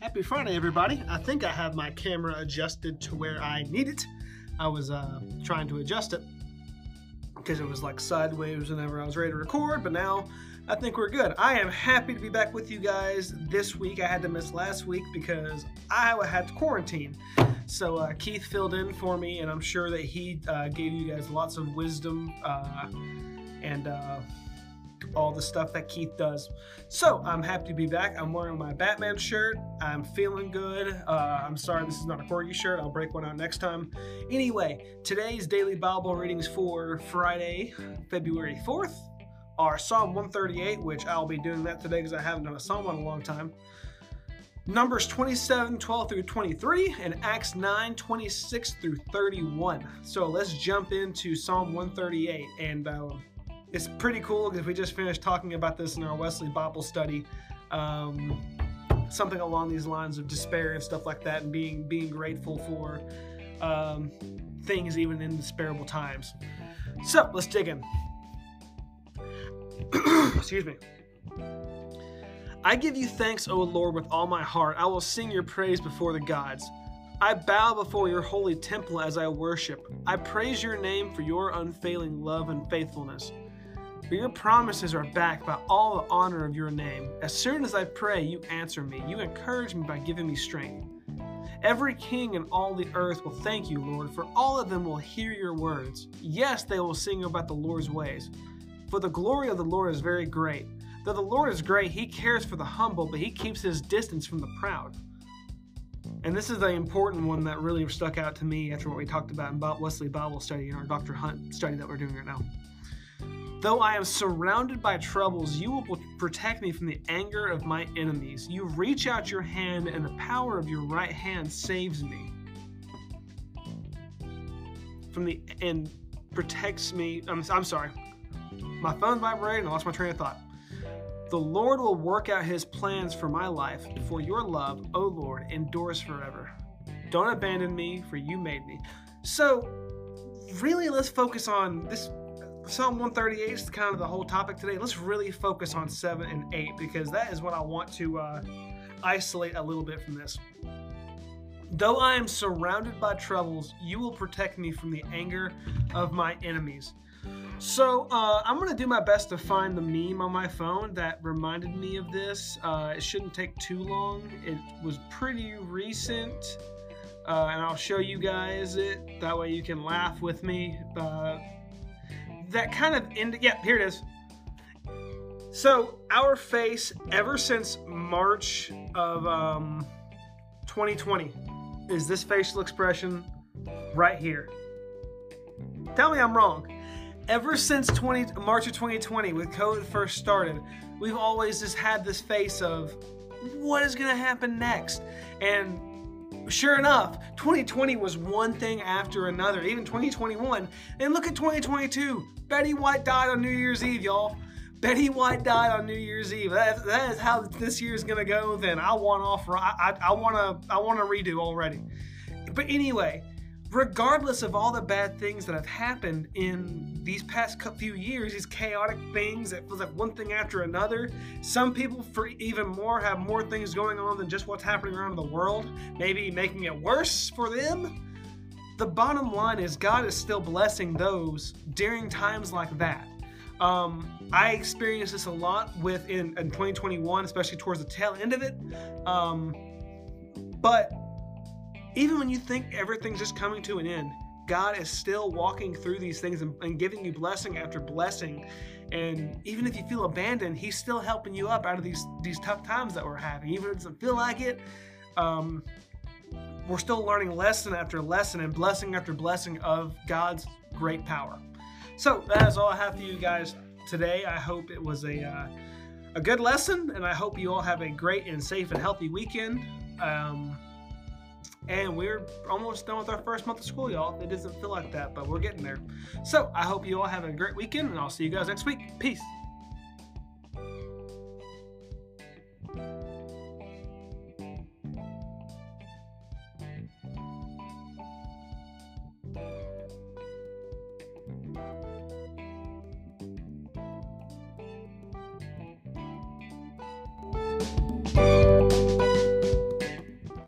Happy Friday, everybody. I think I have my camera adjusted to where I need it. I was uh, trying to adjust it because it was like sideways whenever I was ready to record, but now I think we're good. I am happy to be back with you guys this week. I had to miss last week because I had to quarantine. So uh, Keith filled in for me, and I'm sure that he uh, gave you guys lots of wisdom uh, and uh, all the stuff that Keith does. So I'm happy to be back. I'm wearing my Batman shirt. I'm feeling good. Uh, I'm sorry this is not a Corgi shirt. I'll break one out next time. Anyway, today's daily Bible readings for Friday, February 4th are Psalm 138, which I'll be doing that today because I haven't done a psalm in a long time. Numbers 27, 12 through 23, and Acts 9, 26 through 31. So let's jump into Psalm 138. And um, it's pretty cool because we just finished talking about this in our Wesley Bible study. Um, something along these lines of despair and stuff like that, and being being grateful for um, things even in despairable times. So let's dig in. Excuse me. I give you thanks, O Lord, with all my heart. I will sing your praise before the gods. I bow before your holy temple as I worship. I praise your name for your unfailing love and faithfulness. For your promises are backed by all the honor of your name. As soon as I pray, you answer me. You encourage me by giving me strength. Every king in all the earth will thank you, Lord, for all of them will hear your words. Yes, they will sing about the Lord's ways. For the glory of the Lord is very great. Though the Lord is great, he cares for the humble, but he keeps his distance from the proud. And this is the important one that really stuck out to me after what we talked about in Wesley Bible study and our Dr. Hunt study that we're doing right now. Though I am surrounded by troubles, you will protect me from the anger of my enemies. You reach out your hand, and the power of your right hand saves me. From the and protects me. I'm, I'm sorry. My phone vibrated and I lost my train of thought. The Lord will work out his plans for my life, for your love, O Lord, endures forever. Don't abandon me, for you made me. So, really, let's focus on this. Psalm 138 is kind of the whole topic today. Let's really focus on 7 and 8 because that is what I want to uh, isolate a little bit from this. Though I am surrounded by troubles, you will protect me from the anger of my enemies. So uh, I'm gonna do my best to find the meme on my phone that reminded me of this. Uh, it shouldn't take too long. It was pretty recent, uh, and I'll show you guys it. That way you can laugh with me. That kind of end. Yeah, here it is. So our face, ever since March of um, 2020, is this facial expression right here. Tell me I'm wrong ever since 20 March of 2020 with COVID first started, we've always just had this face of what is going to happen next. And sure enough, 2020 was one thing after another, even 2021. And look at 2022. Betty White died on New Year's Eve, y'all. Betty White died on New Year's Eve. That, that is how this year is gonna go. Then I want off. I, I, I wanna I wanna redo already. But anyway, regardless of all the bad things that have happened in these past few years, these chaotic things that feels like one thing after another. Some people, for even more, have more things going on than just what's happening around the world, maybe making it worse for them. The bottom line is God is still blessing those during times like that. Um, I experienced this a lot with in, in 2021, especially towards the tail end of it. Um, but even when you think everything's just coming to an end, God is still walking through these things and, and, giving you blessing after blessing. And even if you feel abandoned, He's still helping you up out of these these tough times that we're having. Even if it doesn't feel like it, um, we're still learning lesson after lesson and blessing after blessing of God's great power. So that is all I have for you guys today. I hope it was a uh, a good lesson, and I hope you all have a great and safe and healthy weekend. Um, and we're almost done with our first month of school, y'all. It doesn't feel like that, but we're getting there. So I hope you all have a great weekend, and I'll see you guys next week. Peace.